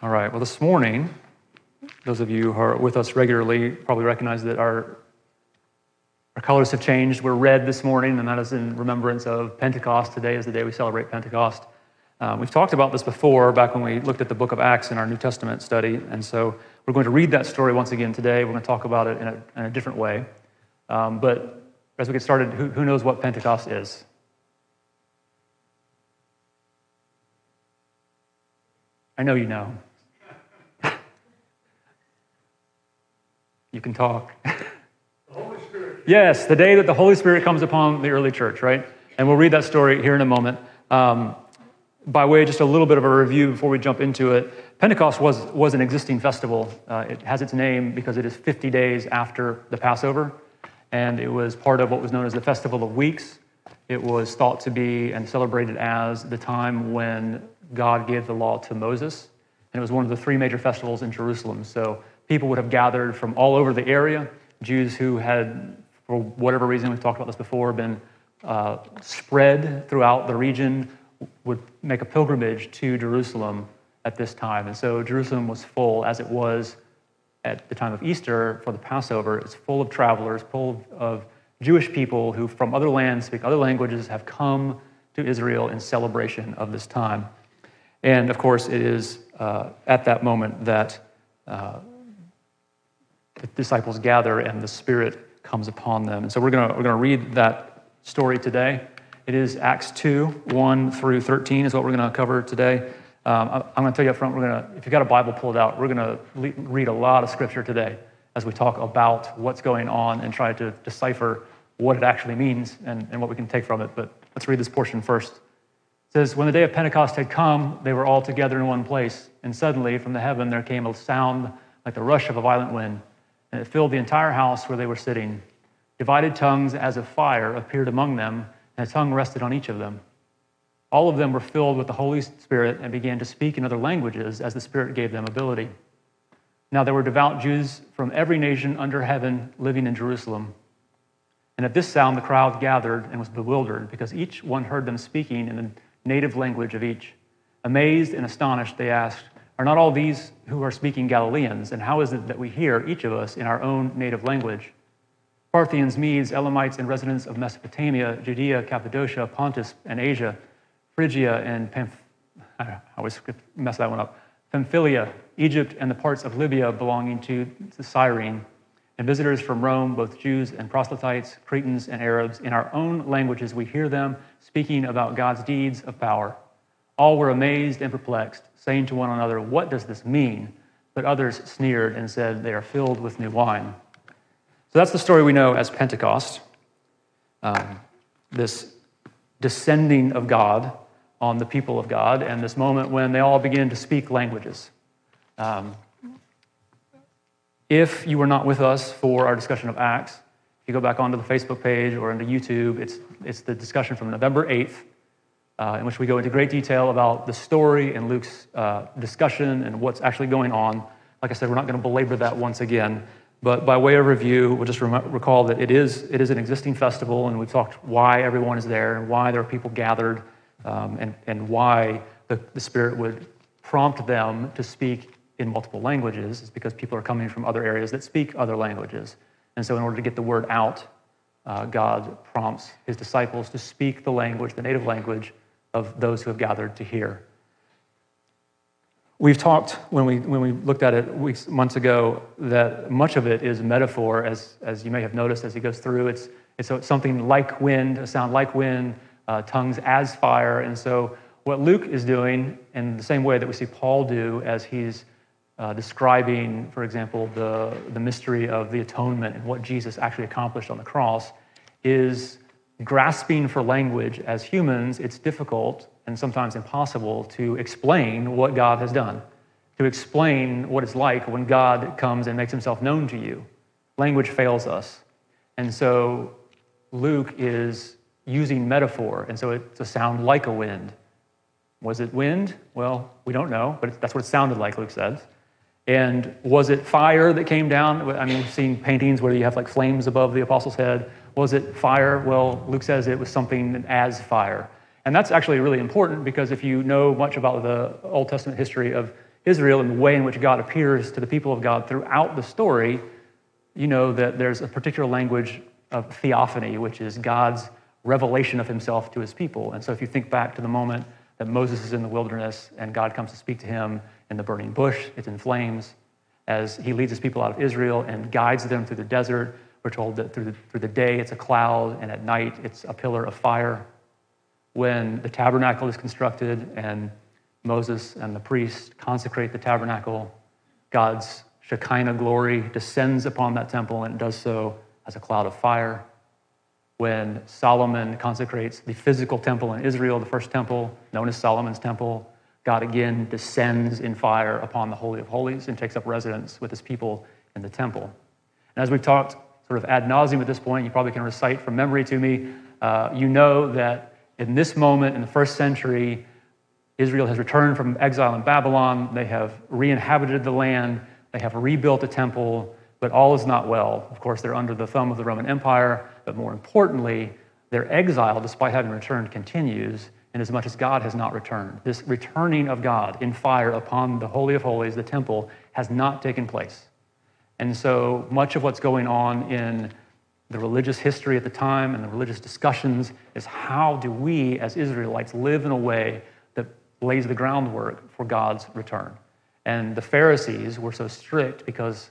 All right. Well, this morning, those of you who are with us regularly probably recognize that our our colors have changed. We're red this morning, and that is in remembrance of Pentecost. Today is the day we celebrate Pentecost. Um, we've talked about this before back when we looked at the book of Acts in our New Testament study, and so we're going to read that story once again today. We're going to talk about it in a, in a different way. Um, but as we get started, who, who knows what Pentecost is? I know you know. You can talk. yes, the day that the Holy Spirit comes upon the early church, right? And we'll read that story here in a moment. Um, by way of just a little bit of a review before we jump into it, Pentecost was, was an existing festival. Uh, it has its name because it is 50 days after the Passover, and it was part of what was known as the Festival of Weeks. It was thought to be and celebrated as the time when God gave the law to Moses. And it was one of the three major festivals in Jerusalem. So people would have gathered from all over the area. Jews who had, for whatever reason, we've talked about this before, been uh, spread throughout the region, would make a pilgrimage to Jerusalem at this time. And so Jerusalem was full, as it was at the time of Easter for the Passover. It's full of travelers, full of Jewish people who, from other lands, speak other languages, have come to Israel in celebration of this time. And of course, it is uh, at that moment that uh, the disciples gather and the Spirit comes upon them. And so we're going we're going to read that story today. It is Acts 2 1 through 13 is what we're going to cover today. Um, I'm going to tell you up front, we're going to, if you've got a Bible pulled out, we're going to read a lot of scripture today as we talk about what's going on and try to decipher what it actually means and, and what we can take from it. But let's read this portion first. It says, When the day of Pentecost had come, they were all together in one place. And suddenly from the heaven there came a sound like the rush of a violent wind, and it filled the entire house where they were sitting. Divided tongues as of fire appeared among them, and a tongue rested on each of them. All of them were filled with the Holy Spirit and began to speak in other languages as the Spirit gave them ability. Now there were devout Jews from every nation under heaven living in Jerusalem. And at this sound, the crowd gathered and was bewildered because each one heard them speaking in the native language of each. Amazed and astonished, they asked, Are not all these who are speaking Galileans? And how is it that we hear, each of us, in our own native language? Parthians, Medes, Elamites, and residents of Mesopotamia, Judea, Cappadocia, Pontus, and Asia, Phrygia, and Pamph- I always mess that one up. Pamphylia, Egypt, and the parts of Libya belonging to the Cyrene, and visitors from Rome, both Jews and proselytes, Cretans and Arabs, in our own languages we hear them speaking about God's deeds of power. All were amazed and perplexed, saying to one another, What does this mean? But others sneered and said, They are filled with new wine. So that's the story we know as Pentecost. Um, this descending of God on the people of God, and this moment when they all begin to speak languages. Um, if you were not with us for our discussion of Acts, if you go back onto the Facebook page or into YouTube, it's, it's the discussion from November 8th, uh, in which we go into great detail about the story and Luke's uh, discussion and what's actually going on. Like I said, we're not going to belabor that once again. But by way of review, we'll just recall that it is, it is an existing festival, and we've talked why everyone is there and why there are people gathered um, and, and why the, the Spirit would prompt them to speak in multiple languages is because people are coming from other areas that speak other languages. And so, in order to get the word out, uh, God prompts his disciples to speak the language, the native language of those who have gathered to hear. We've talked when we, when we looked at it weeks, months ago that much of it is metaphor, as, as you may have noticed as he goes through. It's, it's something like wind, a sound like wind, uh, tongues as fire. And so, what Luke is doing, in the same way that we see Paul do as he's uh, describing, for example, the, the mystery of the atonement and what Jesus actually accomplished on the cross, is grasping for language. As humans, it's difficult and sometimes impossible to explain what God has done, to explain what it's like when God comes and makes himself known to you. Language fails us. And so Luke is using metaphor, and so it's a sound like a wind. Was it wind? Well, we don't know, but that's what it sounded like, Luke says. And was it fire that came down? I mean, we've seen paintings where you have like flames above the apostle's head. Was it fire? Well, Luke says it was something as fire. And that's actually really important because if you know much about the Old Testament history of Israel and the way in which God appears to the people of God throughout the story, you know that there's a particular language of theophany, which is God's revelation of himself to his people. And so if you think back to the moment that Moses is in the wilderness and God comes to speak to him in the burning bush, it's in flames. As he leads his people out of Israel and guides them through the desert, we're told that through the, through the day it's a cloud and at night it's a pillar of fire. When the tabernacle is constructed and Moses and the priest consecrate the tabernacle, God's Shekinah glory descends upon that temple and it does so as a cloud of fire. When Solomon consecrates the physical temple in Israel, the first temple, known as Solomon's temple, God again descends in fire upon the Holy of Holies and takes up residence with his people in the temple. And as we've talked sort of ad nauseum at this point, you probably can recite from memory to me, uh, you know that in this moment in the first century, Israel has returned from exile in Babylon. They have re inhabited the land. They have rebuilt the temple, but all is not well. Of course, they're under the thumb of the Roman Empire, but more importantly, their exile, despite having returned, continues inasmuch as God has not returned. This returning of God in fire upon the Holy of Holies, the temple, has not taken place. And so much of what's going on in the religious history at the time and the religious discussions is how do we as Israelites live in a way that lays the groundwork for God's return? And the Pharisees were so strict because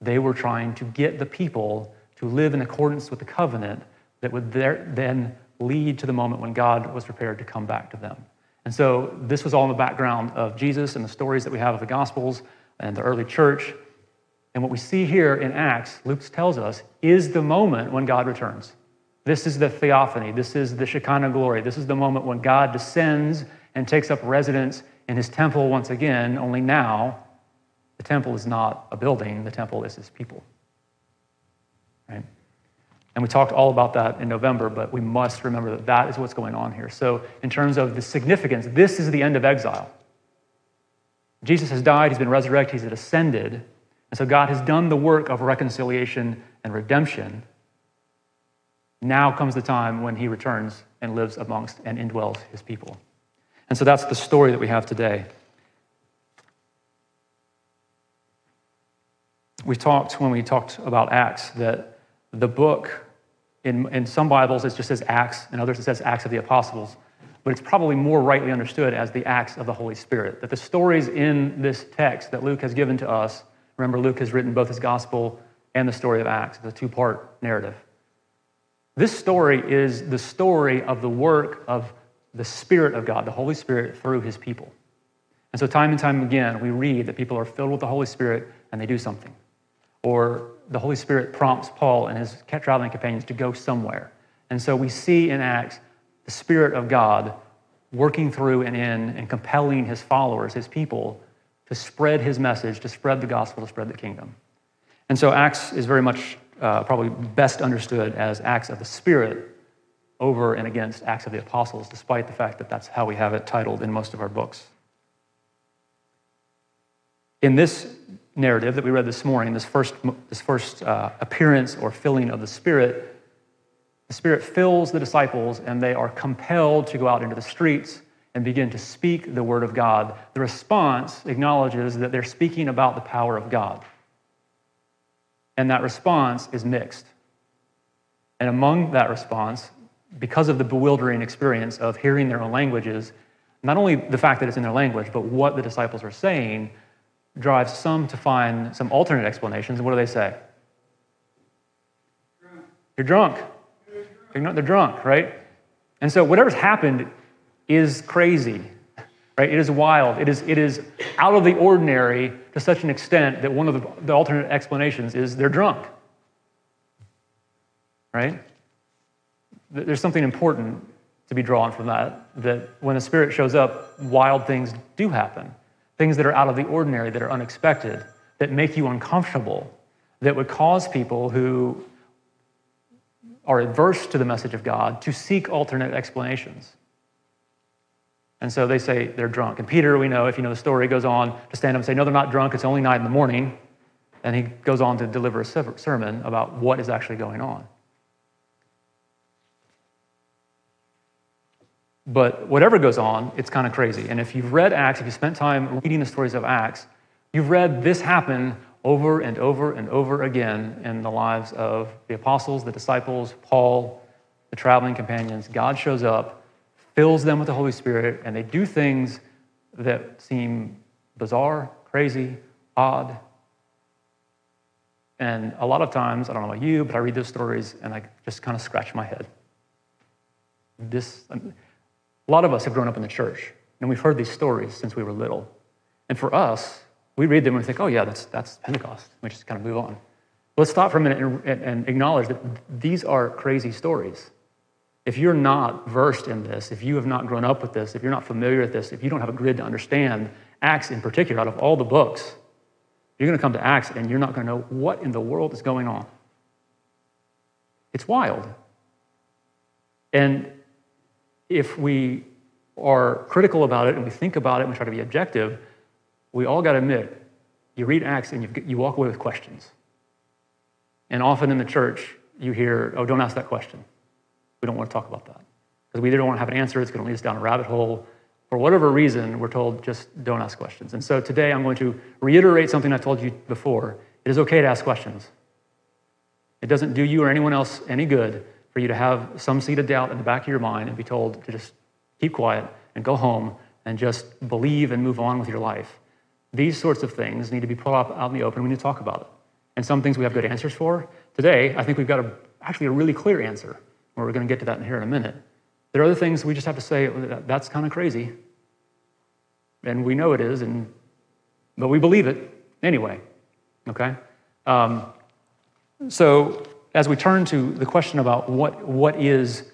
they were trying to get the people to live in accordance with the covenant that would then lead to the moment when God was prepared to come back to them. And so this was all in the background of Jesus and the stories that we have of the Gospels and the early church. And what we see here in Acts, Luke tells us, is the moment when God returns. This is the theophany. This is the Shekinah glory. This is the moment when God descends and takes up residence in his temple once again, only now the temple is not a building, the temple is his people. Right? And we talked all about that in November, but we must remember that that is what's going on here. So, in terms of the significance, this is the end of exile. Jesus has died, he's been resurrected, he's ascended. And so, God has done the work of reconciliation and redemption. Now comes the time when he returns and lives amongst and indwells his people. And so, that's the story that we have today. We talked when we talked about Acts that the book, in, in some Bibles, it just says Acts, and others it says Acts of the Apostles, but it's probably more rightly understood as the Acts of the Holy Spirit. That the stories in this text that Luke has given to us, remember, Luke has written both his gospel and the story of Acts, it's a two part narrative. This story is the story of the work of the Spirit of God, the Holy Spirit, through his people. And so, time and time again, we read that people are filled with the Holy Spirit and they do something. Or the Holy Spirit prompts Paul and his traveling companions to go somewhere. And so we see in Acts the Spirit of God working through and in and compelling his followers, his people, to spread his message, to spread the gospel, to spread the kingdom. And so Acts is very much uh, probably best understood as Acts of the Spirit over and against Acts of the Apostles, despite the fact that that's how we have it titled in most of our books. In this narrative that we read this morning, this first, this first uh, appearance or filling of the Spirit, the Spirit fills the disciples and they are compelled to go out into the streets and begin to speak the Word of God. The response acknowledges that they're speaking about the power of God. And that response is mixed. And among that response, because of the bewildering experience of hearing their own languages, not only the fact that it's in their language, but what the disciples are saying, drives some to find some alternate explanations. And what do they say? Drunk. You're drunk. They're drunk, right? And so whatever's happened is crazy, right? It is wild. It is, it is out of the ordinary to such an extent that one of the, the alternate explanations is they're drunk, right? There's something important to be drawn from that, that when the Spirit shows up, wild things do happen things that are out of the ordinary, that are unexpected, that make you uncomfortable, that would cause people who are adverse to the message of God to seek alternate explanations. And so they say they're drunk. And Peter, we know, if you know the story, goes on to stand up and say, No, they're not drunk. It's only nine in the morning. And he goes on to deliver a sermon about what is actually going on. But whatever goes on, it's kind of crazy. And if you've read Acts, if you spent time reading the stories of Acts, you've read this happen over and over and over again in the lives of the apostles, the disciples, Paul, the traveling companions. God shows up, fills them with the Holy Spirit, and they do things that seem bizarre, crazy, odd. And a lot of times, I don't know about you, but I read those stories and I just kind of scratch my head. This, a lot of us have grown up in the church and we've heard these stories since we were little. And for us, we read them and we think, oh, yeah, that's, that's Pentecost. We just kind of move on. Let's stop for a minute and, and acknowledge that these are crazy stories. If you're not versed in this, if you have not grown up with this, if you're not familiar with this, if you don't have a grid to understand Acts in particular, out of all the books, you're going to come to Acts and you're not going to know what in the world is going on. It's wild. And if we are critical about it and we think about it and we try to be objective, we all got to admit, you read Acts and you, you walk away with questions. And often in the church, you hear, oh, don't ask that question. We don't want to talk about that. Because we either don't want to have an answer, it's going to lead us down a rabbit hole. For whatever reason, we're told just don't ask questions. And so today I'm going to reiterate something I told you before. It is okay to ask questions. It doesn't do you or anyone else any good for you to have some seed of doubt in the back of your mind and be told to just keep quiet and go home and just believe and move on with your life. These sorts of things need to be put up out in the open. We need to talk about it. And some things we have good answers for. Today, I think we've got a, actually a really clear answer. We're going to get to that in here in a minute. There are other things we just have to say, that's kind of crazy. And we know it is, and, but we believe it anyway. Okay? Um, so, as we turn to the question about what, what, is,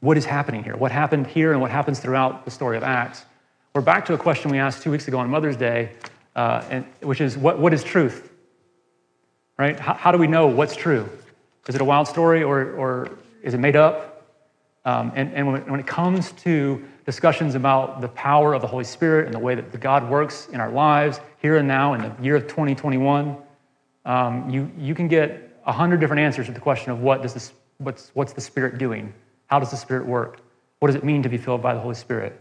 what is happening here, what happened here and what happens throughout the story of Acts, we're back to a question we asked two weeks ago on Mother's Day, uh, and, which is what, what is truth? Right? How, how, do we know what's true? Is it a wild story or, or is it made up? Um, and and when, when it comes to discussions about the power of the Holy Spirit and the way that God works in our lives here and now in the year of 2021, um, you, you can get a hundred different answers to the question of what does this, what's, what's the Spirit doing? How does the Spirit work? What does it mean to be filled by the Holy Spirit?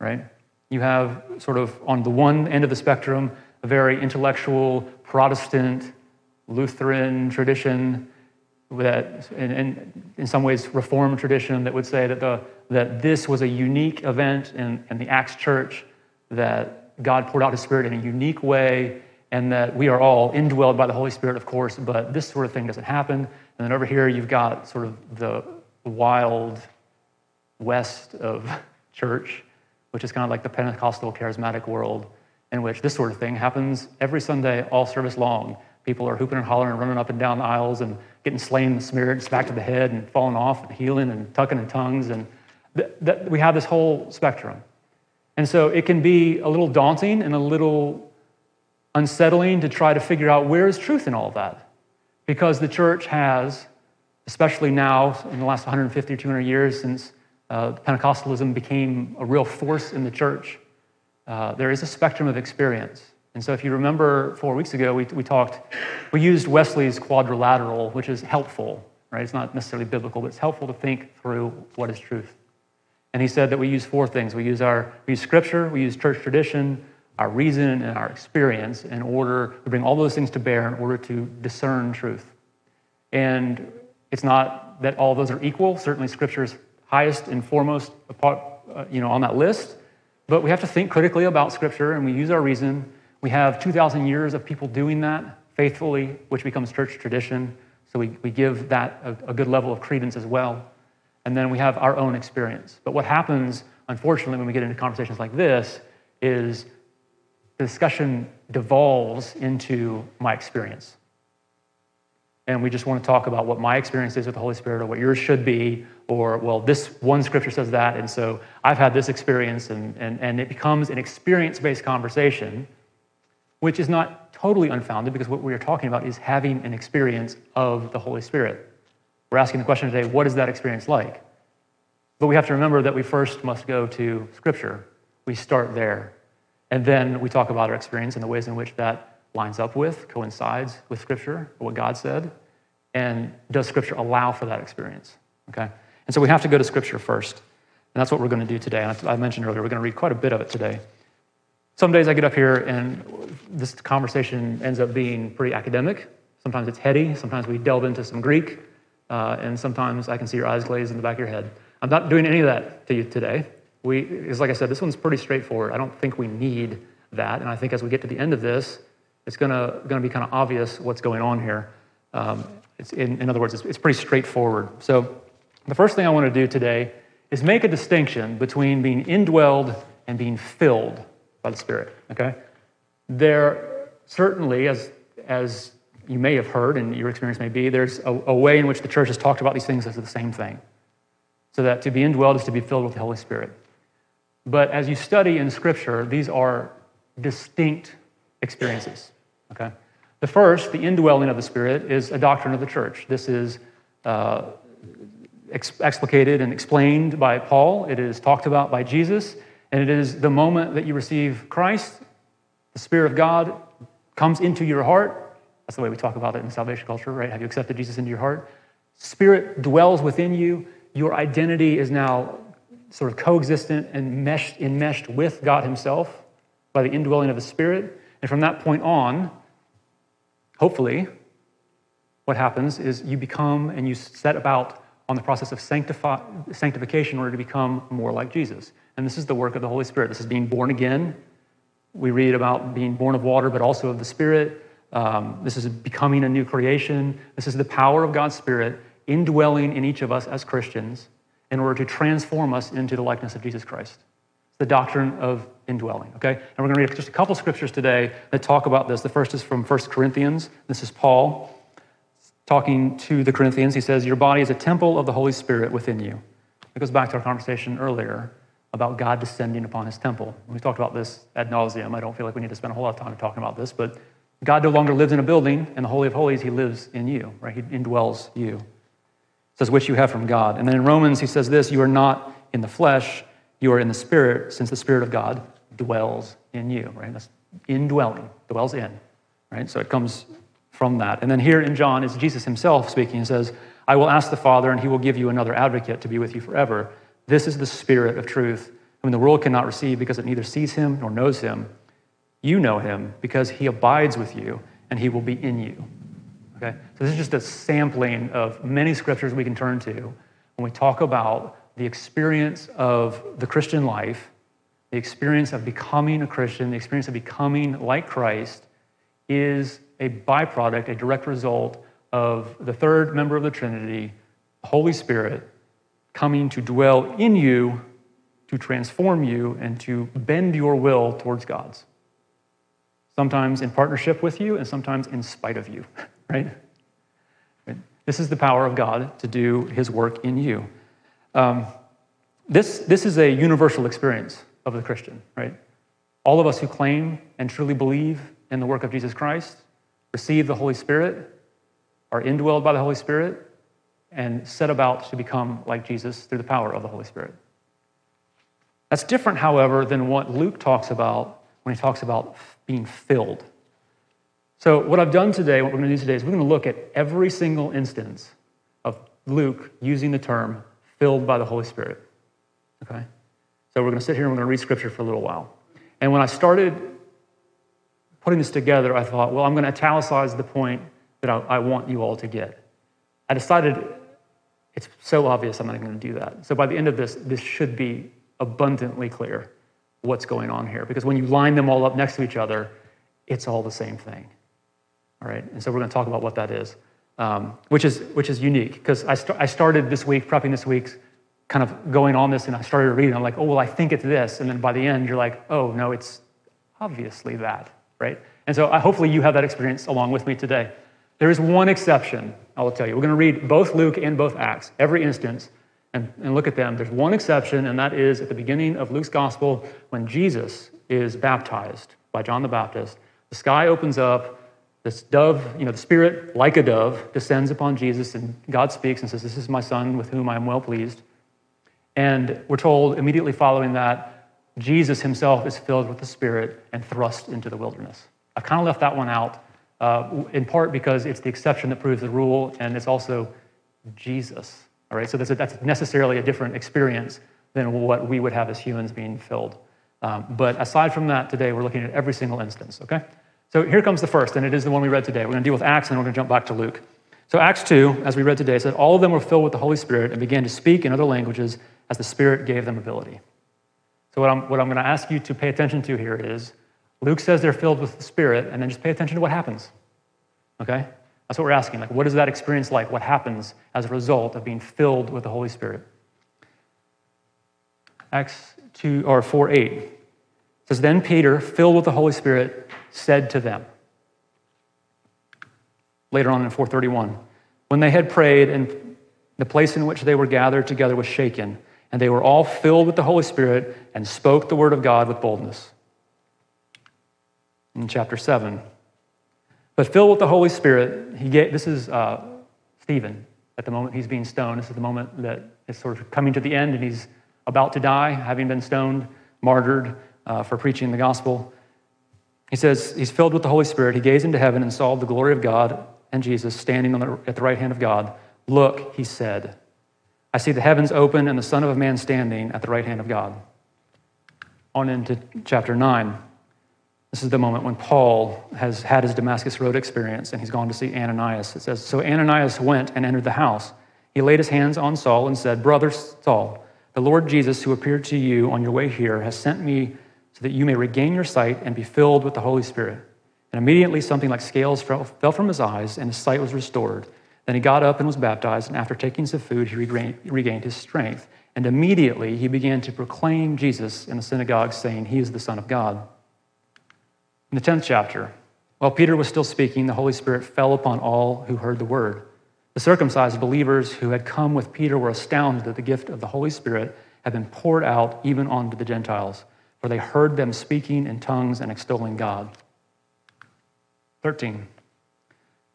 Right? You have sort of on the one end of the spectrum, a very intellectual Protestant, Lutheran tradition that, in, in some ways, Reformed tradition that would say that, the, that this was a unique event in, in the Acts church, that God poured out his Spirit in a unique way, and that we are all indwelled by the Holy Spirit, of course, but this sort of thing doesn't happen. And then over here, you've got sort of the wild west of church which is kind of like the Pentecostal charismatic world, in which this sort of thing happens every Sunday, all service long. People are hooping and hollering and running up and down the aisles and getting slain and smeared, smacked to the head and falling off and healing and tucking in tongues. And th- th- we have this whole spectrum. And so it can be a little daunting and a little unsettling to try to figure out where is truth in all that. Because the church has, especially now in the last 150 or 200 years since uh, Pentecostalism became a real force in the church, uh, there is a spectrum of experience. And so, if you remember four weeks ago, we, we talked, we used Wesley's quadrilateral, which is helpful, right? It's not necessarily biblical, but it's helpful to think through what is truth. And he said that we use four things we use, our, we use scripture, we use church tradition, our reason, and our experience in order to bring all those things to bear in order to discern truth. And it's not that all those are equal. Certainly, scripture is highest and foremost uh, you know, on that list. But we have to think critically about Scripture and we use our reason. We have 2,000 years of people doing that faithfully, which becomes church tradition. So we, we give that a, a good level of credence as well. And then we have our own experience. But what happens, unfortunately, when we get into conversations like this is the discussion devolves into my experience and we just want to talk about what my experience is with the Holy Spirit or what yours should be, or, well, this one scripture says that, and so I've had this experience, and, and, and it becomes an experience based conversation, which is not totally unfounded because what we are talking about is having an experience of the Holy Spirit. We're asking the question today what is that experience like? But we have to remember that we first must go to Scripture. We start there. And then we talk about our experience and the ways in which that lines up with, coincides with Scripture, what God said, and does Scripture allow for that experience? Okay? And so we have to go to Scripture first. And that's what we're going to do today. And I mentioned earlier, we're going to read quite a bit of it today. Some days I get up here and this conversation ends up being pretty academic. Sometimes it's heady. Sometimes we delve into some Greek. Uh, and sometimes I can see your eyes glaze in the back of your head. I'm not doing any of that to you today. We, because like I said, this one's pretty straightforward. I don't think we need that. And I think as we get to the end of this, it's going to be kind of obvious what's going on here. Um, in, in, other words, it's, it's pretty straightforward. So the first thing I want to do today is make a distinction between being indwelled and being filled by the Spirit. Okay? There certainly, as, as you may have heard and your experience may be, there's a, a way in which the church has talked about these things as the same thing. So that to be indwelled is to be filled with the Holy Spirit. But as you study in Scripture, these are distinct experiences. Okay? The first, the indwelling of the Spirit, is a doctrine of the church. This is uh, explicated and explained by Paul, it is talked about by Jesus, and it is the moment that you receive Christ, the Spirit of God comes into your heart. That's the way we talk about it in salvation culture, right? Have you accepted Jesus into your heart? Spirit dwells within you. Your identity is now sort of coexistent and meshed, enmeshed with God Himself by the indwelling of the Spirit. And from that point on, hopefully, what happens is you become and you set about on the process of sanctify, sanctification in order to become more like Jesus. And this is the work of the Holy Spirit. This is being born again. We read about being born of water, but also of the Spirit. Um, this is becoming a new creation. This is the power of God's Spirit indwelling in each of us as Christians in order to transform us into the likeness of Jesus Christ. It's the doctrine of indwelling, okay? And we're going to read just a couple scriptures today that talk about this. The first is from 1 Corinthians. This is Paul talking to the Corinthians, he says, Your body is a temple of the Holy Spirit within you. It goes back to our conversation earlier about God descending upon his temple. we've talked about this ad nauseum. I don't feel like we need to spend a whole lot of time talking about this, but God no longer lives in a building. In the Holy of Holies, he lives in you, right? He indwells you. It says, which you have from God. And then in Romans, he says this You are not in the flesh, you are in the Spirit, since the Spirit of God dwells in you, right? That's indwelling, dwells in, right? So it comes from that. And then here in John is Jesus himself speaking and says, I will ask the Father, and he will give you another advocate to be with you forever. This is the Spirit of truth, whom the world cannot receive because it neither sees him nor knows him. You know him because he abides with you, and he will be in you. Okay? So this is just a sampling of many scriptures we can turn to when we talk about the experience of the Christian life, the experience of becoming a Christian, the experience of becoming like Christ is a byproduct, a direct result of the third member of the Trinity, the Holy Spirit, coming to dwell in you, to transform you, and to bend your will towards God's. Sometimes in partnership with you, and sometimes in spite of you, right? This is the power of God to do his work in you. Um, this, this is a universal experience of the Christian, right? All of us who claim and truly believe in the work of Jesus Christ receive the Holy Spirit, are indwelled by the Holy Spirit, and set about to become like Jesus through the power of the Holy Spirit. That's different, however, than what Luke talks about when he talks about being filled. So, what I've done today, what we're going to do today, is we're going to look at every single instance of Luke using the term filled by the Holy Spirit. Okay? So, we're going to sit here and we're going to read scripture for a little while. And when I started putting this together, I thought, well, I'm going to italicize the point that I, I want you all to get. I decided it's so obvious I'm not even going to do that. So by the end of this, this should be abundantly clear what's going on here. Because when you line them all up next to each other, it's all the same thing. All right, and so we're going to talk about what that is, um, which is which is unique because I, st- I started this week prepping this week's kind of going on this, and I started reading. I'm like, oh well, I think it's this, and then by the end, you're like, oh no, it's obviously that right? And so I, hopefully you have that experience along with me today. There is one exception, I will tell you. We're going to read both Luke and both Acts, every instance, and, and look at them. There's one exception, and that is at the beginning of Luke's gospel when Jesus is baptized by John the Baptist. The sky opens up, this dove, you know, the Spirit, like a dove, descends upon Jesus, and God speaks and says, This is my Son with whom I am well pleased. And we're told immediately following that, Jesus himself is filled with the Spirit and thrust into the wilderness. I've kind of left that one out, uh, in part because it's the exception that proves the rule, and it's also Jesus. All right, so that's, a, that's necessarily a different experience than what we would have as humans being filled. Um, but aside from that, today we're looking at every single instance, okay? So here comes the first, and it is the one we read today. We're going to deal with Acts, and we're going to jump back to Luke. So Acts 2, as we read today, said all of them were filled with the Holy Spirit and began to speak in other languages as the Spirit gave them ability. So what I'm, what I'm going to ask you to pay attention to here is Luke says they're filled with the Spirit, and then just pay attention to what happens. Okay? That's what we're asking. Like, what is that experience like? What happens as a result of being filled with the Holy Spirit? Acts 2 or 4 8 says, Then Peter, filled with the Holy Spirit, said to them. Later on in 431, when they had prayed and the place in which they were gathered together was shaken, and they were all filled with the Holy Spirit and spoke the word of God with boldness. In chapter 7, but filled with the Holy Spirit, he gave, this is uh, Stephen at the moment he's being stoned. This is the moment that is sort of coming to the end and he's about to die, having been stoned, martyred uh, for preaching the gospel. He says he's filled with the Holy Spirit. He gazed into heaven and saw the glory of God and Jesus standing the, at the right hand of God. Look, he said, I see the heavens open and the Son of Man standing at the right hand of God. On into chapter 9. This is the moment when Paul has had his Damascus Road experience and he's gone to see Ananias. It says, So Ananias went and entered the house. He laid his hands on Saul and said, Brother Saul, the Lord Jesus, who appeared to you on your way here, has sent me so that you may regain your sight and be filled with the Holy Spirit. And immediately something like scales fell from his eyes and his sight was restored. Then he got up and was baptized, and after taking some food, he regained his strength. And immediately he began to proclaim Jesus in the synagogue, saying, He is the Son of God. In the 10th chapter, while Peter was still speaking, the Holy Spirit fell upon all who heard the word. The circumcised believers who had come with Peter were astounded that the gift of the Holy Spirit had been poured out even onto the Gentiles, for they heard them speaking in tongues and extolling God. 13.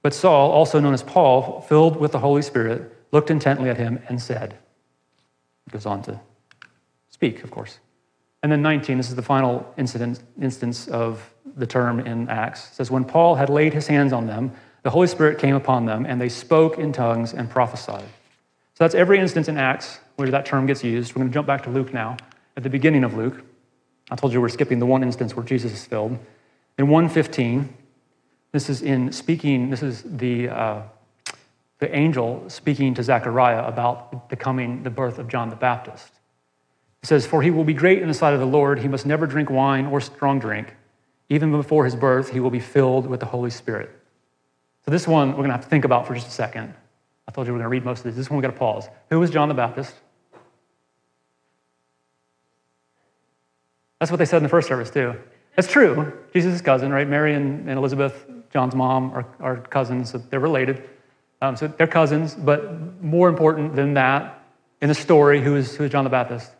But Saul, also known as Paul, filled with the Holy Spirit, looked intently at him and said, goes on to speak, of course. And then 19, this is the final incident, instance of the term in Acts. It says, When Paul had laid his hands on them, the Holy Spirit came upon them, and they spoke in tongues and prophesied. So that's every instance in Acts where that term gets used. We're going to jump back to Luke now. At the beginning of Luke, I told you we're skipping the one instance where Jesus is filled. In 115, this is in speaking, this is the, uh, the angel speaking to Zechariah about the coming, the birth of John the Baptist. It says, For he will be great in the sight of the Lord. He must never drink wine or strong drink. Even before his birth, he will be filled with the Holy Spirit. So, this one we're going to have to think about for just a second. I told you we're going to read most of this. This one we've got to pause. Who was John the Baptist? That's what they said in the first service, too. That's true. Jesus' cousin, right? Mary and, and Elizabeth, John's mom, are, are cousins, so they're related. Um, so they're cousins, but more important than that, in the story, who is, who is John the Baptist?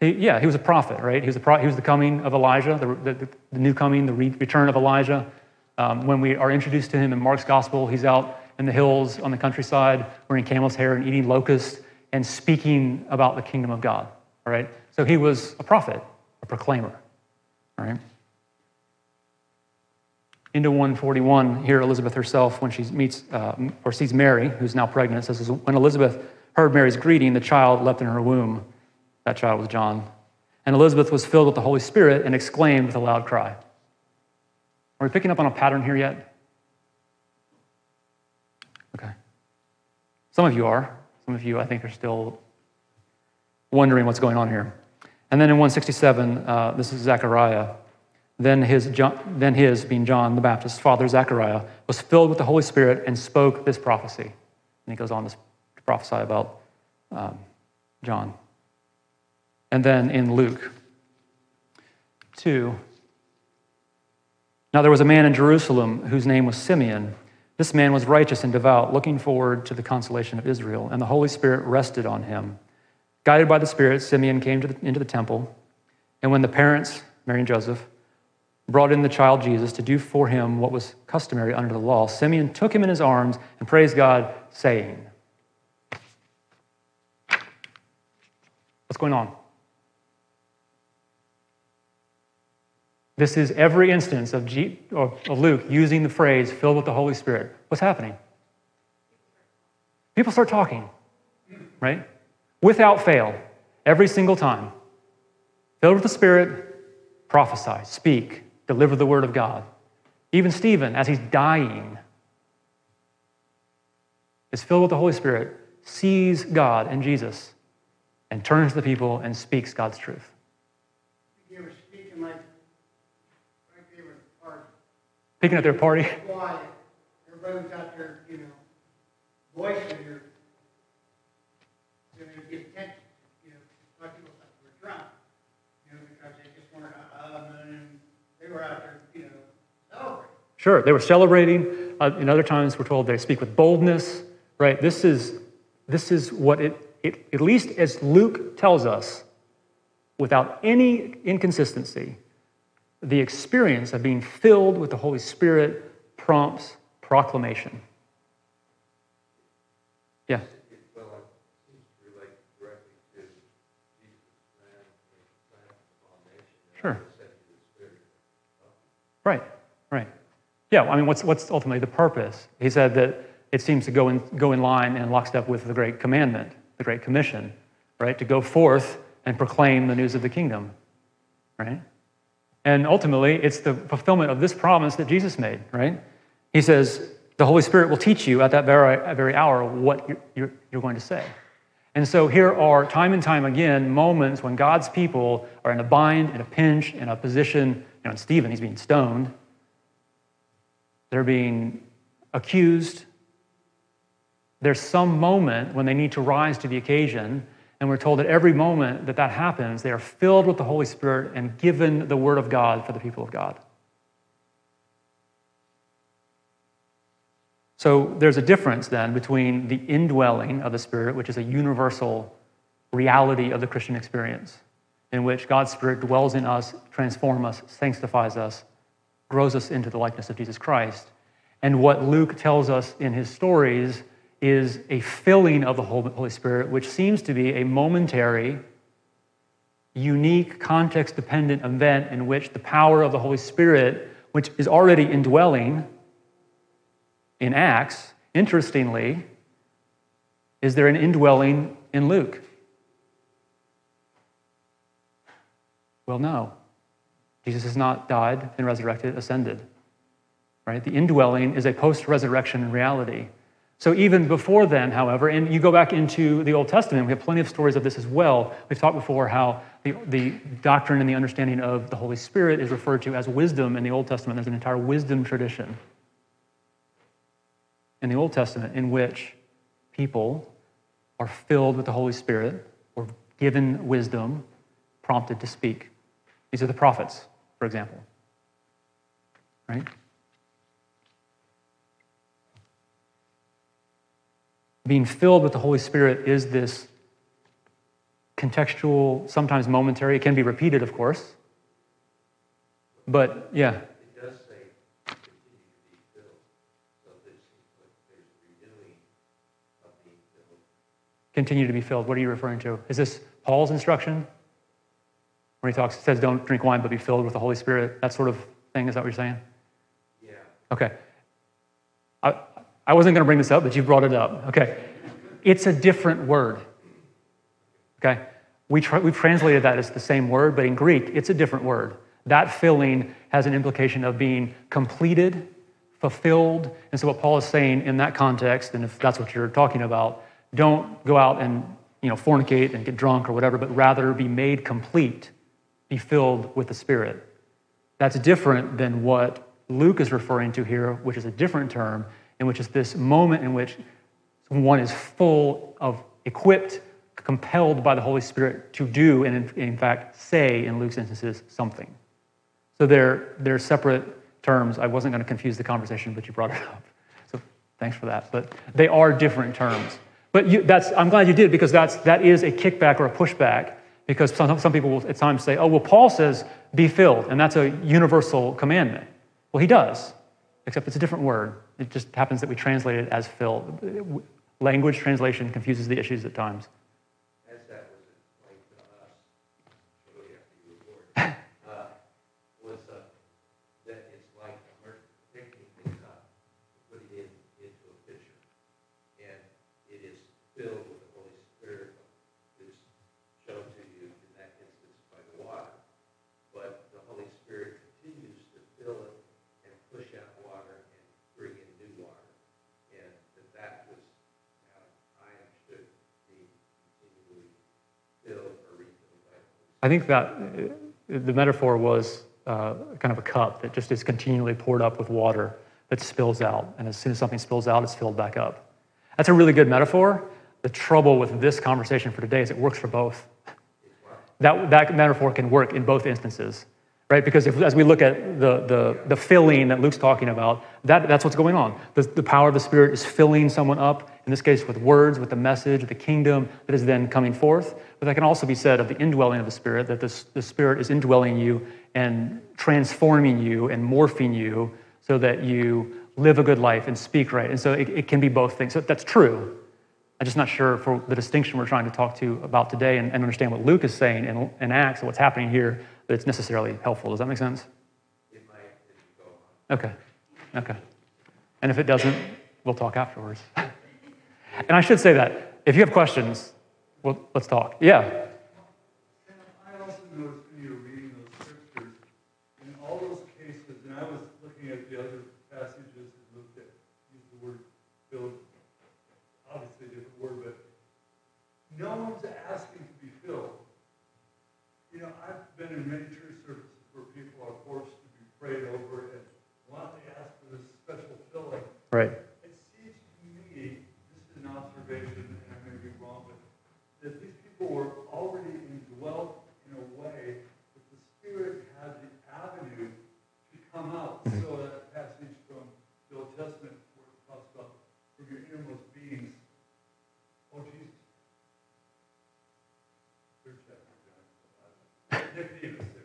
He, yeah, he was a prophet, right? He was, pro- he was the coming of Elijah, the, the, the new coming, the re- return of Elijah. Um, when we are introduced to him in Mark's gospel, he's out in the hills on the countryside wearing camel's hair and eating locusts and speaking about the kingdom of God, all right? So he was a prophet, a proclaimer, all right? Into 141, here Elizabeth herself, when she meets uh, or sees Mary, who's now pregnant, says, When Elizabeth heard Mary's greeting, the child leapt in her womb. That child was John. And Elizabeth was filled with the Holy Spirit and exclaimed with a loud cry. Are we picking up on a pattern here yet? Okay. Some of you are. Some of you, I think, are still wondering what's going on here. And then in 167, uh, this is Zechariah. Then his, then his, being John the Baptist, father, Zechariah, was filled with the Holy Spirit and spoke this prophecy. And he goes on to prophesy about um, John. And then in Luke 2, now there was a man in Jerusalem whose name was Simeon. This man was righteous and devout, looking forward to the consolation of Israel, and the Holy Spirit rested on him. Guided by the Spirit, Simeon came the, into the temple, and when the parents, Mary and Joseph, brought in the child Jesus to do for him what was customary under the law, Simeon took him in his arms and praised God, saying, What's going on? This is every instance of, G, of Luke using the phrase filled with the Holy Spirit. What's happening? People start talking, right? without fail, every single time. Filled with the Spirit, prophesy, speak, deliver the word of God. Even Stephen, as he's dying, is filled with the Holy Spirit, sees God and Jesus, and turns to the people and speaks God's truth. They were speaking like, like they were party. Speaking at their party. Quiet. Everybody got their, you know, voice in their, you know, they get attention. You know, like people thought they were drunk. You know, because they just weren't, uh, and they were out there, you know, celebrating. Sure, they were celebrating. Uh, in other times, we're told they speak with boldness, right? This is, this is what it, it, at least as Luke tells us, without any inconsistency, the experience of being filled with the Holy Spirit prompts proclamation. Yeah. Well, it seems to relate directly to Jesus' man when he planted the foundation. and Sure. set to the Spirit. Right, right. Yeah, I mean, what's, what's ultimately the purpose? He said that it seems to go in, go in line and lockstep with the Great Commandment, the Great Commission, right? To go forth and proclaim the news of the kingdom, right? And ultimately, it's the fulfillment of this promise that Jesus made, right? He says, the Holy Spirit will teach you at that very, very hour what you're, you're, going to say. And so here are time and time again moments when God's people are in a bind, in a pinch, in a position. You know, in Stephen, he's being stoned. They're being accused. There's some moment when they need to rise to the occasion, and we're told that every moment that that happens, they are filled with the Holy Spirit and given the Word of God for the people of God. So there's a difference then between the indwelling of the Spirit, which is a universal reality of the Christian experience, in which God's Spirit dwells in us, transforms us, sanctifies us, grows us into the likeness of Jesus Christ. And what Luke tells us in his stories is a filling of the Holy Spirit, which seems to be a momentary, unique, context dependent event in which the power of the Holy Spirit, which is already indwelling, in Acts, interestingly, is there an indwelling in Luke? Well, no. Jesus has not died, been resurrected, ascended. Right? The indwelling is a post resurrection reality. So even before then, however, and you go back into the Old Testament, we have plenty of stories of this as well. We've talked before how the, the doctrine and the understanding of the Holy Spirit is referred to as wisdom in the Old Testament. There's an entire wisdom tradition in the Old Testament in which people are filled with the Holy Spirit or given wisdom, prompted to speak. These are the prophets, for example. Right? Being filled with the Holy Spirit is this contextual, sometimes momentary. It can be repeated, of course. But yeah, It does say, continue to be filled, so that it seems like there's renewing of being filled. continue to be filled. What are you referring to? Is this Paul's instruction? Where he talks, it says, don't drink wine, but be filled with the Holy Spirit. That sort of thing. Is that what you're saying? Yeah, Okay. I, I wasn't going to bring this up, but you brought it up. Okay. It's a different word. Okay. We tr- we've translated that as the same word, but in Greek, it's a different word. That filling has an implication of being completed, fulfilled. And so, what Paul is saying in that context, and if that's what you're talking about, don't go out and you know, fornicate and get drunk or whatever, but rather be made complete, be filled with the Spirit. That's different than what Luke is referring to here, which is a different term, in which is this moment in which one is full of, equipped, compelled by the Holy Spirit to do, and in, in fact, say, in Luke's instances, something. So they're, they're separate terms. I wasn't going to confuse the conversation, but you brought it up. So thanks for that. But they are different terms. But you, that's, I'm glad you did because that's, that is a kickback or a pushback because some, some people will at times say, oh, well, Paul says be filled, and that's a universal commandment. Well, he does, except it's a different word. It just happens that we translate it as filled. Language translation confuses the issues at times. as that was explained to us, shortly after you were born, uh, was, uh, that it's like immer- picking things up, put it in, into a pitcher. And it is filled with the Holy Spirit, the I think that uh, the metaphor was uh, kind of a cup that just is continually poured up with water that spills out. And as soon as something spills out, it's filled back up. That's a really good metaphor. The trouble with this conversation for today is it works for both. That, that metaphor can work in both instances, right? Because if, as we look at the, the, the filling that Luke's talking about, that, that's what's going on. The, the power of the Spirit is filling someone up, in this case with words, with the message, the kingdom that is then coming forth. But that can also be said of the indwelling of the Spirit, that this, the Spirit is indwelling you and transforming you and morphing you so that you live a good life and speak right. And so it, it can be both things. So that's true. I'm just not sure for the distinction we're trying to talk to about today and, and understand what Luke is saying in, in Acts and what's happening here, that it's necessarily helpful. Does that make sense? It might, if you go on. Okay. Okay. And if it doesn't, we'll talk afterwards. and I should say that if you have questions, well, let's talk. Yeah. And I also noticed when you were reading those scriptures, in all those cases, and I was looking at the other passages and looked at, used the word filled, obviously a different word, but no one's asking to be filled. You know, I've been in many church services where people are forced to be prayed over and want to ask for this special filling. Right. It seems to me, just an observation, and I may be wrong, but that these people were already indwelt in a way that the Spirit had the avenue to come out. So that passage from the Old Testament where it talks about from your innermost beings, oh Jesus. Third chapter,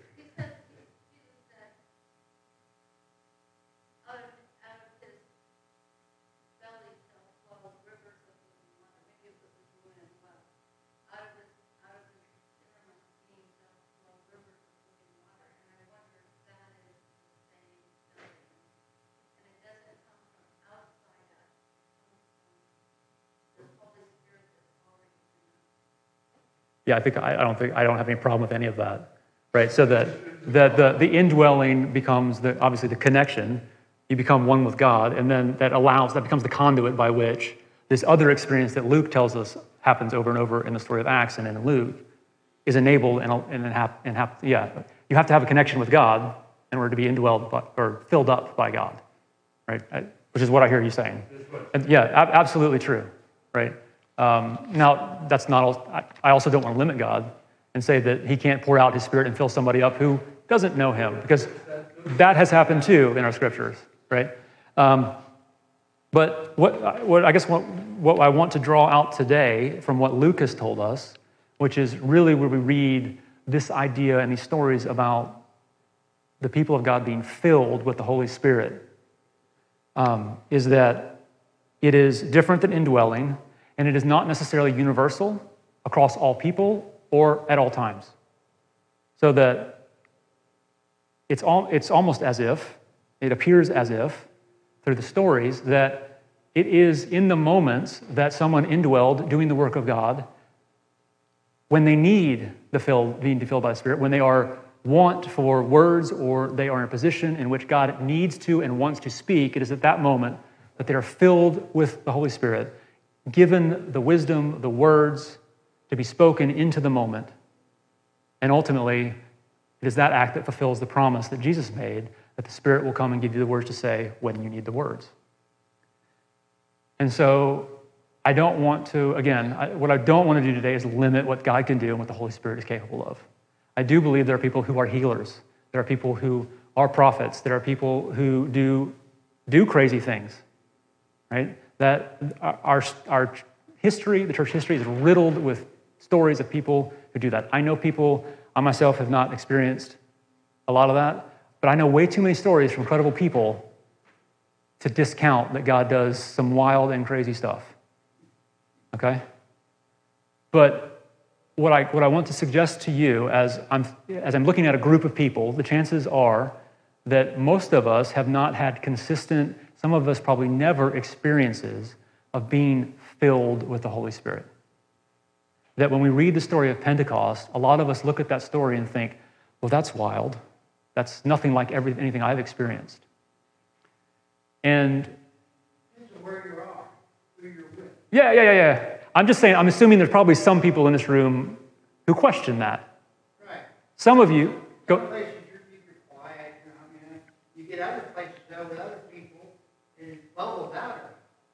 Yeah, I think I, I don't think I don't have any problem with any of that, right? So that that the the indwelling becomes the obviously the connection. You become one with God, and then that allows that becomes the conduit by which this other experience that Luke tells us happens over and over in the story of Acts and in Luke is enabled and and, hap, and hap, yeah, you have to have a connection with God in order to be indwelled by, or filled up by God, right? Which is what I hear you saying. And yeah, ab- absolutely true, right? Um, now, that's not, all, I, also don't want to limit God and say that he can't pour out his spirit and fill somebody up who doesn't know him, because that has happened too in our scriptures, right? Um, but what, what I guess what, what I want to draw out today from what Luke has told us, which is really where we read this idea and these stories about the people of God being filled with the Holy Spirit, um, is that it is different than indwelling, and it is not necessarily universal across all people or at all times. So that it's, all, it's almost as if, it appears as if, through the stories, that it is in the moments that someone indwelled doing the work of God, when they need the fill, being filled by the Spirit, when they are want for words or they are in a position in which God needs to and wants to speak, it is at that moment that they are filled with the Holy Spirit, given the wisdom, the words to be spoken into the moment. And ultimately, it is that act that fulfills the promise that Jesus made that the Spirit will come and give you the words to say when you need the words. And so I don't want to, again, I, what I don't want to do today is limit what God can do and what the Holy Spirit is capable of. I do believe there are people who are healers, there are people who are prophets, there are people who do, do crazy things, right? That our, our history, the church history, is riddled with stories of people who do that. I know people, I myself have not experienced a lot of that, but I know way too many stories from credible people to discount that God does some wild and crazy stuff. Okay? But what I, what I want to suggest to you as I'm, as I'm looking at a group of people, the chances are that most of us have not had consistent, some of us probably never experiences of being filled with the Holy Spirit. That when we read the story of Pentecost, a lot of us look at that story and think, well, that's wild. That's nothing like every, anything I've experienced. And where you are, who you're with. yeah, yeah, yeah, yeah. I'm just saying, I'm assuming there's probably some people in this room who question that. Right. Some of you, go, places you're, you're quiet, you know, you get other places though with other people, and it bubbles out of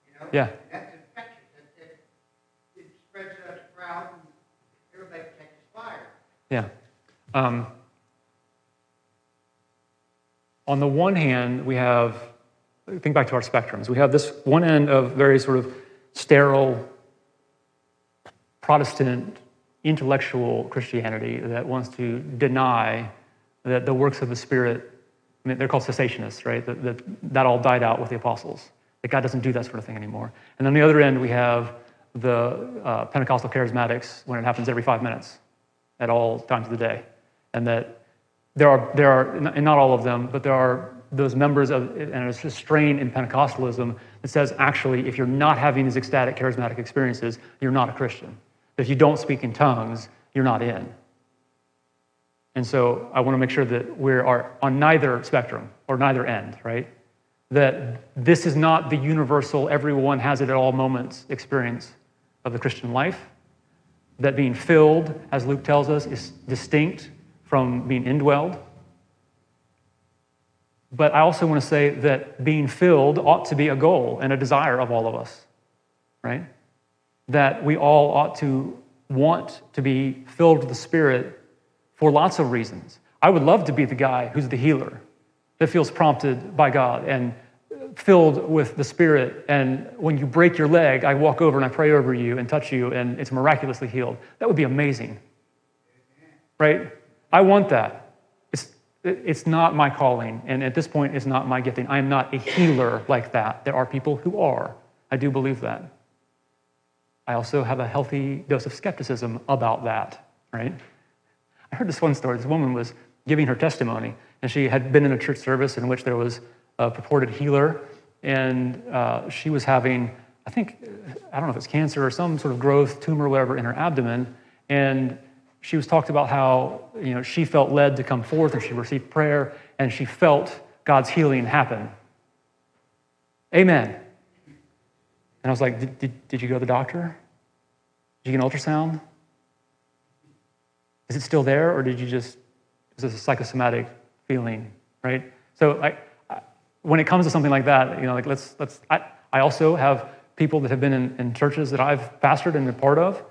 you, know? Yeah. That's infectious, it, it, it spreads out the crowd, and everybody catches fire. yeah. Um, on the one hand, we have, think back to our spectrums. We have this one end of very sort of sterile, Protestant, intellectual Christianity that wants to deny that the works of the Spirit, I mean, they're called cessationists, right? That, that, that all died out with the apostles. That God doesn't do that sort of thing anymore. And on the other end, we have the uh, Pentecostal charismatics when it happens every five minutes at all times of the day. And that there are, there are and not all of them, but there are those members of, and it's a strain in Pentecostalism that says actually, if you're not having these ecstatic, charismatic experiences, you're not a Christian. If you don't speak in tongues, you're not in. And so I want to make sure that we are on neither spectrum or neither end, right? That this is not the universal, everyone has it at all moments experience of the Christian life. That being filled, as Luke tells us, is distinct from being indwelled. But I also want to say that being filled ought to be a goal and a desire of all of us, right? That we all ought to want to be filled with the Spirit for lots of reasons. I would love to be the guy who's the healer that feels prompted by God and filled with the Spirit. And when you break your leg, I walk over and I pray over you and touch you, and it's miraculously healed. That would be amazing, right? I want that. It's, it's not my calling, and at this point, it's not my gifting. I am not a healer like that. There are people who are. I do believe that. I also have a healthy dose of skepticism about that, right? I heard this one story. This woman was giving her testimony, and she had been in a church service in which there was a purported healer, and uh, she was having, I think, I don't know if it's cancer or some sort of growth, tumor, whatever, in her abdomen, and she was talked about how you know she felt led to come forth and she received prayer and she felt God's healing happen. Amen. And I was like, did, did, did you go to the doctor? Did you get an ultrasound? Is it still there, or did you just, is this a psychosomatic feeling, right? So, like, when it comes to something like that, you know, like, let's, let's, I, I also have people that have been in, in churches that I've pastored and been part of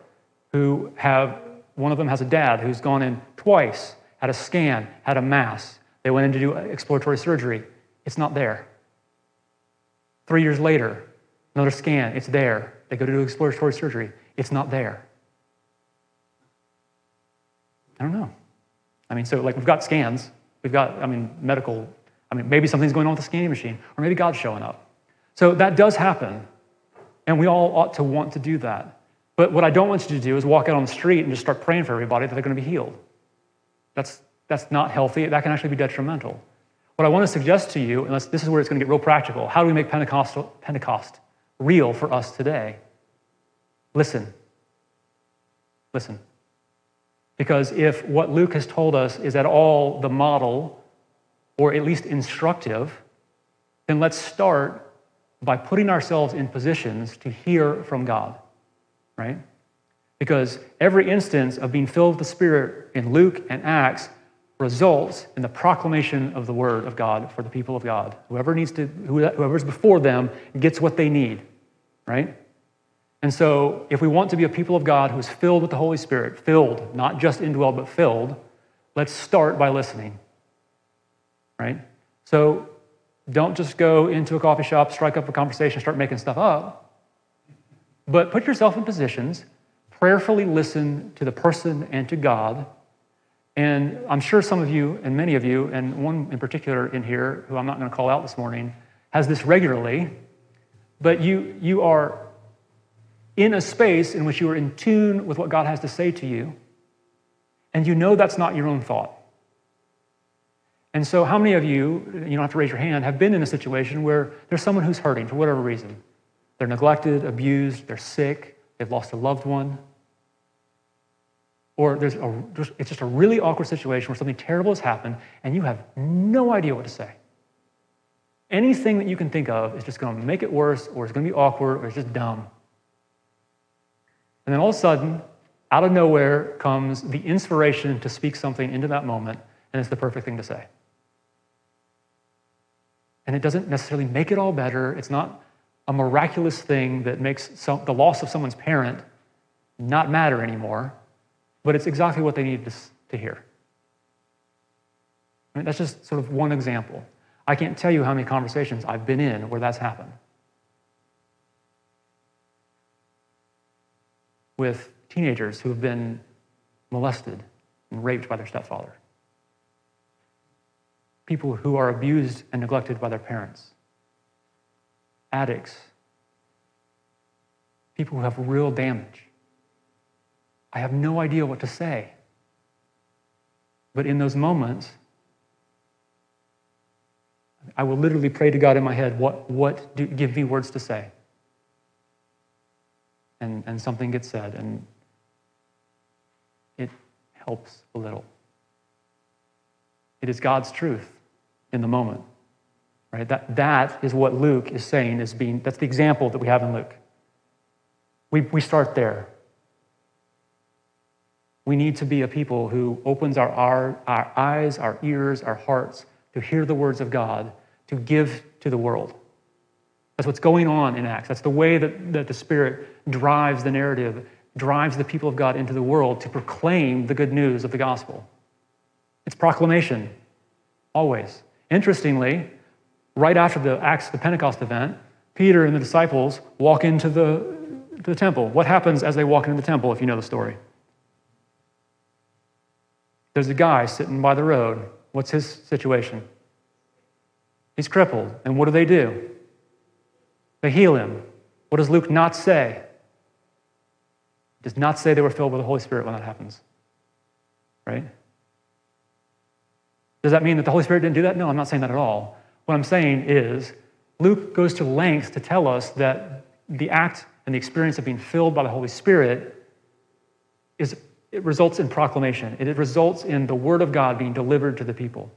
who have, one of them has a dad who's gone in twice, had a scan, had a mass. They went in to do exploratory surgery. It's not there. Three years later, another scan, it's there. They go to do exploratory surgery. It's not there. I don't know. I mean, so like we've got scans, we've got, I mean, medical, I mean, maybe something's going on with the scanning machine, or maybe God's showing up. So that does happen, and we all ought to want to do that. But what I don't want you to do is walk out on the street and just start praying for everybody that they're going to be healed. That's, that's not healthy. That can actually be detrimental. What I want to suggest to you, and this is where it's going to get real practical, how do we make Pentecostal, Pentecost real for us today? Listen. Listen. Because if what Luke has told us is at all the model, or at least instructive, then let's start by putting ourselves in positions to hear from God, right? Because every instance of being filled with the Spirit in Luke and Acts results in the proclamation of the Word of God for the people of God. Whoever needs to, whoever's before them gets what they need, right? And so, if we want to be a people of God who is filled with the Holy Spirit, filled, not just indwelled, but filled, let's start by listening. Right? So, don't just go into a coffee shop, strike up a conversation, start making stuff up, but put yourself in positions, prayerfully listen to the person and to God. And I'm sure some of you, and many of you, and one in particular in here, who I'm not going to call out this morning, has this regularly, but you, you are in a space in which you are in tune with what God has to say to you, and you know that's not your own thought. And so, how many of you, you don't have to raise your hand, have been in a situation where there's someone who's hurting for whatever reason? They're neglected, abused, they're sick, they've lost a loved one. Or there's a, it's just a really awkward situation where something terrible has happened and you have no idea what to say. Anything that you can think of is just going to make it worse, or it's going to be awkward, or it's just dumb. And then all of a sudden, out of nowhere comes the inspiration to speak something into that moment, and it's the perfect thing to say. And it doesn't necessarily make it all better. It's not a miraculous thing that makes some, the loss of someone's parent not matter anymore, but it's exactly what they needed to, to hear. I mean, that's just sort of one example. I can't tell you how many conversations I've been in where that's happened. With teenagers who have been molested and raped by their stepfather. People who are abused and neglected by their parents. Addicts. People who have real damage. I have no idea what to say. But in those moments, I will literally pray to God in my head, what, what do, give me words to say? And, and something gets said, and it helps a little. It is God's truth in the moment. Right? That, that is what Luke is saying is being, that's the example that we have in Luke. We, we start there. We need to be a people who opens our, our, our eyes, our ears, our hearts to hear the words of God, to give to the world. That's what's going on in Acts. That's the way that, that the Spirit drives the narrative, drives the people of God into the world to proclaim the good news of the gospel. It's proclamation, always. Interestingly, right after the Acts, the Pentecost event, Peter and the disciples walk into the, the temple. What happens as they walk into the temple, if you know the story? There's a guy sitting by the road. What's his situation? He's crippled. And what do they do? They heal him. What does Luke not say? He does not say they were filled with the Holy Spirit when that happens. Right? Does that mean that the Holy Spirit didn't do that? No, I'm not saying that at all. What I'm saying is Luke goes to lengths to tell us that the act and the experience of being filled by the Holy Spirit is it results in proclamation. It results in the word of God being delivered to the people.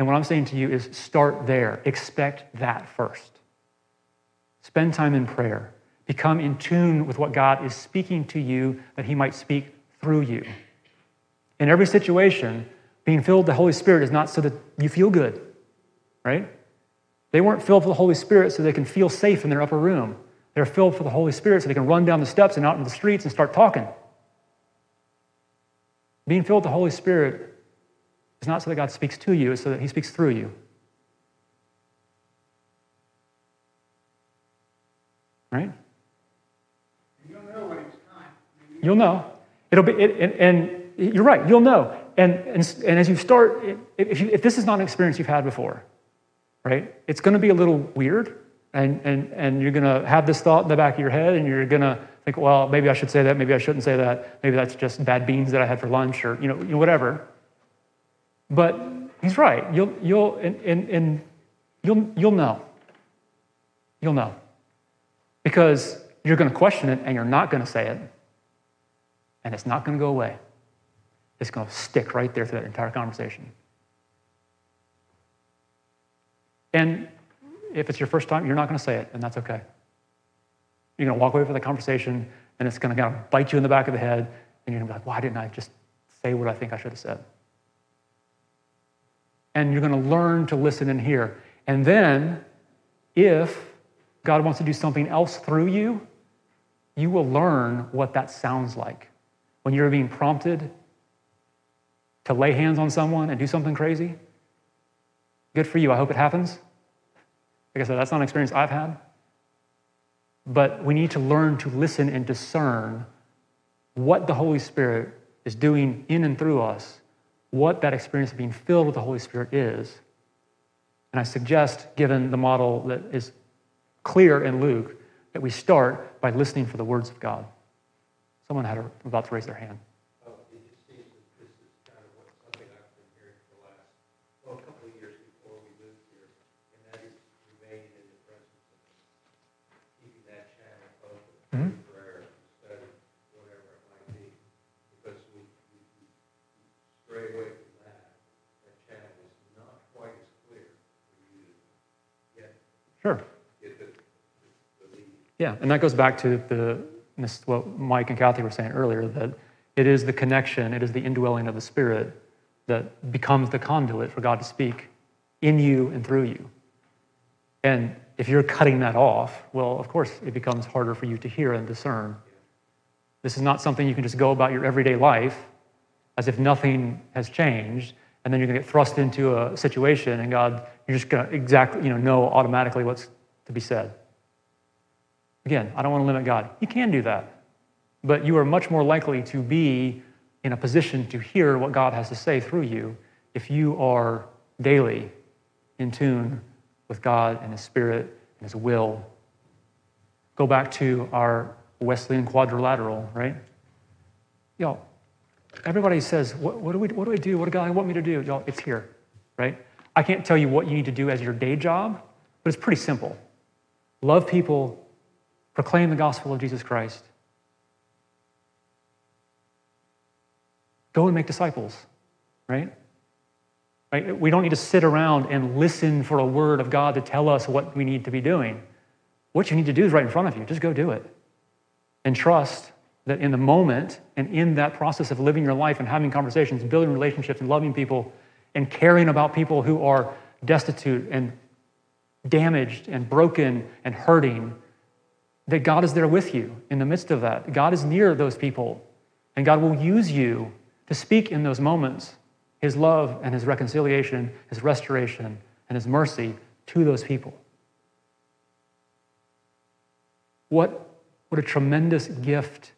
And what I'm saying to you is start there. Expect that first. Spend time in prayer. Become in tune with what God is speaking to you that He might speak through you. In every situation, being filled with the Holy Spirit is not so that you feel good, right? They weren't filled with the Holy Spirit so they can feel safe in their upper room. They're filled with the Holy Spirit so they can run down the steps and out in the streets and start talking. Being filled with the Holy Spirit is not so that God speaks to you, it's so that He speaks through you. Right? You'll know when it's time. You'll know. It'll be, it, and, and you're right, you'll know. And, and, and as you start, if, you, if this is not an experience you've had before, right, it's going to be a little weird. And, and, and you're going to have this thought in the back of your head, and you're going to think, well, maybe I should say that, maybe I shouldn't say that, maybe that's just bad beans that I had for lunch, or you know, you know whatever. But he's right. You'll, you'll, and, and, and you'll, you'll know. You'll know. Because you're going to question it, and you're not going to say it, and it's not going to go away. It's going to stick right there through that entire conversation. And if it's your first time, you're not going to say it, and that's okay. You're going to walk away from the conversation, and it's going to kind of bite you in the back of the head, and you're going to be like, why didn't I just say what I think I should have said? And you're going to learn to listen and hear. And then, if God wants to do something else through you, you will learn what that sounds like. When you're being prompted to lay hands on someone and do something crazy, good for you. I hope it happens. Like I said, that's not an experience I've had. But we need to learn to listen and discern what the Holy Spirit is doing in and through us, what that experience of being filled with the Holy Spirit is. And I suggest, given the model that is clear in Luke, that we start by listening for the words of God. Someone had a, about to raise their hand. Well, it just seems that this is kind of what, something I've been hearing for the last, well, a couple of years before we moved here, and that is remaining in the presence of God. Keeping that channel open, Mhm. for prayer, study, whatever it might be. Because we, we we stray away from that, that channel is not quite as clear for you to get, Sure. get the, the lead. Yeah, and that goes back to the what Mike and Kathy were saying earlier that it is the connection, it is the indwelling of the Spirit that becomes the conduit for God to speak in you and through you. And if you're cutting that off, well, of course, it becomes harder for you to hear and discern. This is not something you can just go about your everyday life as if nothing has changed, and then you're going to get thrust into a situation, and God, you're just going to exactly, you know, know automatically what's to be said. Again, I don't want to limit God. You can do that, but you are much more likely to be in a position to hear what God has to say through you if you are daily in tune with God and His Spirit and His will. Go back to our Wesleyan quadrilateral, right? Y'all, everybody says, what, what, do we, what do I do? What do God want me to do? Y'all, it's here, right? I can't tell you what you need to do as your day job, but it's pretty simple. Love people, proclaim the gospel of Jesus Christ, go and make disciples, right? right? We don't need to sit around and listen for a word of God to tell us what we need to be doing. What you need to do is right in front of you. Just go do it. And trust that in the moment and in that process of living your life and having conversations, building relationships and loving people and caring about people who are destitute and damaged and broken and hurting, that God is there with you in the midst of that. God is near those people, and God will use you to speak in those moments his love and his reconciliation, his restoration, and his mercy to those people. What, what a tremendous gift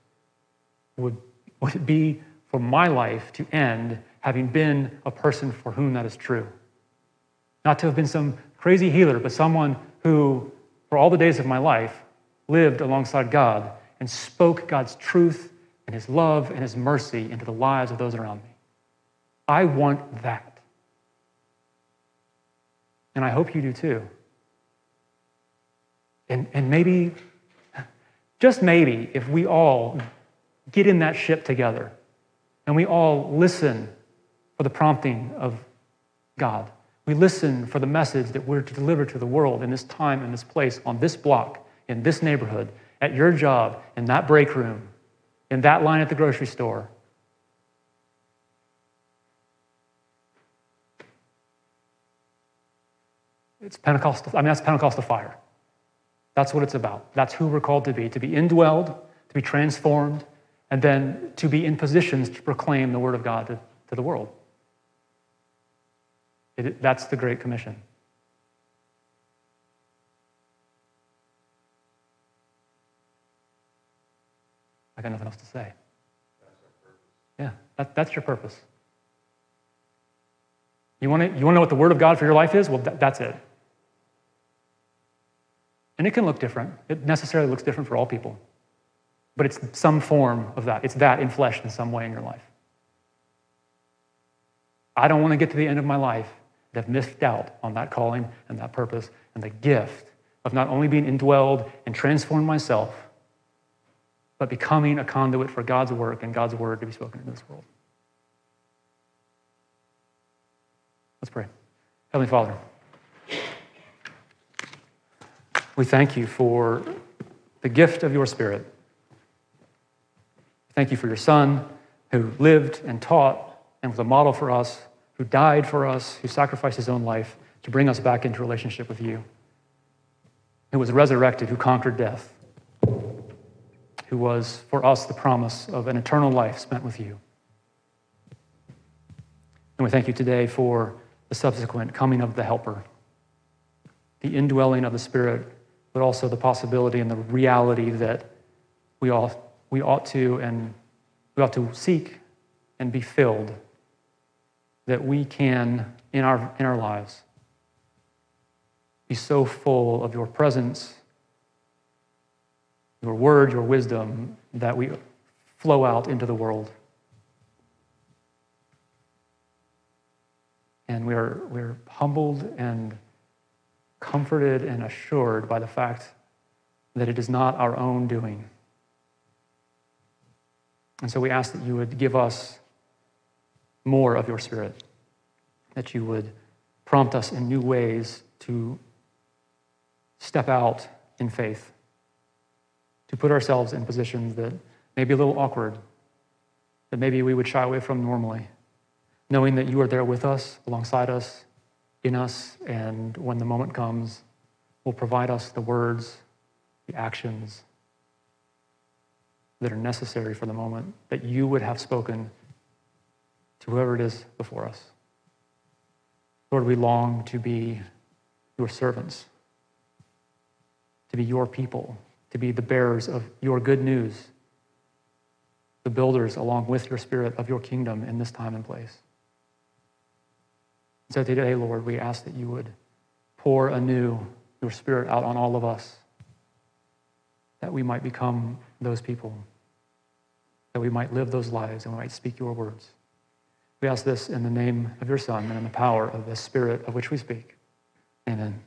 would, would it be for my life to end having been a person for whom that is true? Not to have been some crazy healer, but someone who, for all the days of my life, lived alongside God and spoke God's truth and his love and his mercy into the lives of those around me. I want that. And I hope you do too. And, and maybe, just maybe, if we all get in that ship together and we all listen for the prompting of God, we listen for the message that we're to deliver to the world in this time, in this place, on this block, in this neighborhood, at your job, in that break room, in that line at the grocery store. It's Pentecostal. I mean, that's Pentecostal fire. That's what it's about. That's who we're called to be to be indwelled, to be transformed, and then to be in positions to proclaim the word of God to, to the world. It, that's the Great Commission. I got nothing else to say. Yeah, that, that's your purpose. You want, to, you want to know what the Word of God for your life is? Well, that, that's it. And it can look different. It necessarily looks different for all people. But it's some form of that. It's that in flesh in some way in your life. I don't want to get to the end of my life and have missed out on that calling and that purpose and the gift of not only being indwelled and transformed myself, but becoming a conduit for God's work and God's word to be spoken in this world. Let's pray. Heavenly Father, we thank you for the gift of your Spirit. Thank you for your Son who lived and taught and was a model for us, who died for us, who sacrificed his own life to bring us back into relationship with you, who was resurrected, who conquered death who was for us the promise of an eternal life spent with you. And we thank you today for the subsequent coming of the Helper, the indwelling of the Spirit, but also the possibility and the reality that we, all, we ought to and we ought to seek and be filled, that we can, in our, in our lives, be so full of your presence your word, your wisdom, that we flow out into the world. And we're, we're humbled and comforted and assured by the fact that it is not our own doing. And so we ask that you would give us more of your spirit, that you would prompt us in new ways to step out in faith to put ourselves in positions that may be a little awkward, that maybe we would shy away from normally, knowing that you are there with us, alongside us, in us, and when the moment comes, will provide us the words, the actions that are necessary for the moment that you would have spoken to whoever it is before us. Lord, we long to be your servants, to be your people, to be the bearers of your good news, the builders, along with your spirit, of your kingdom in this time and place. So today, Lord, we ask that you would pour anew your spirit out on all of us, that we might become those people, that we might live those lives, and we might speak your words. We ask this in the name of your Son and in the power of the Spirit of which we speak. Amen.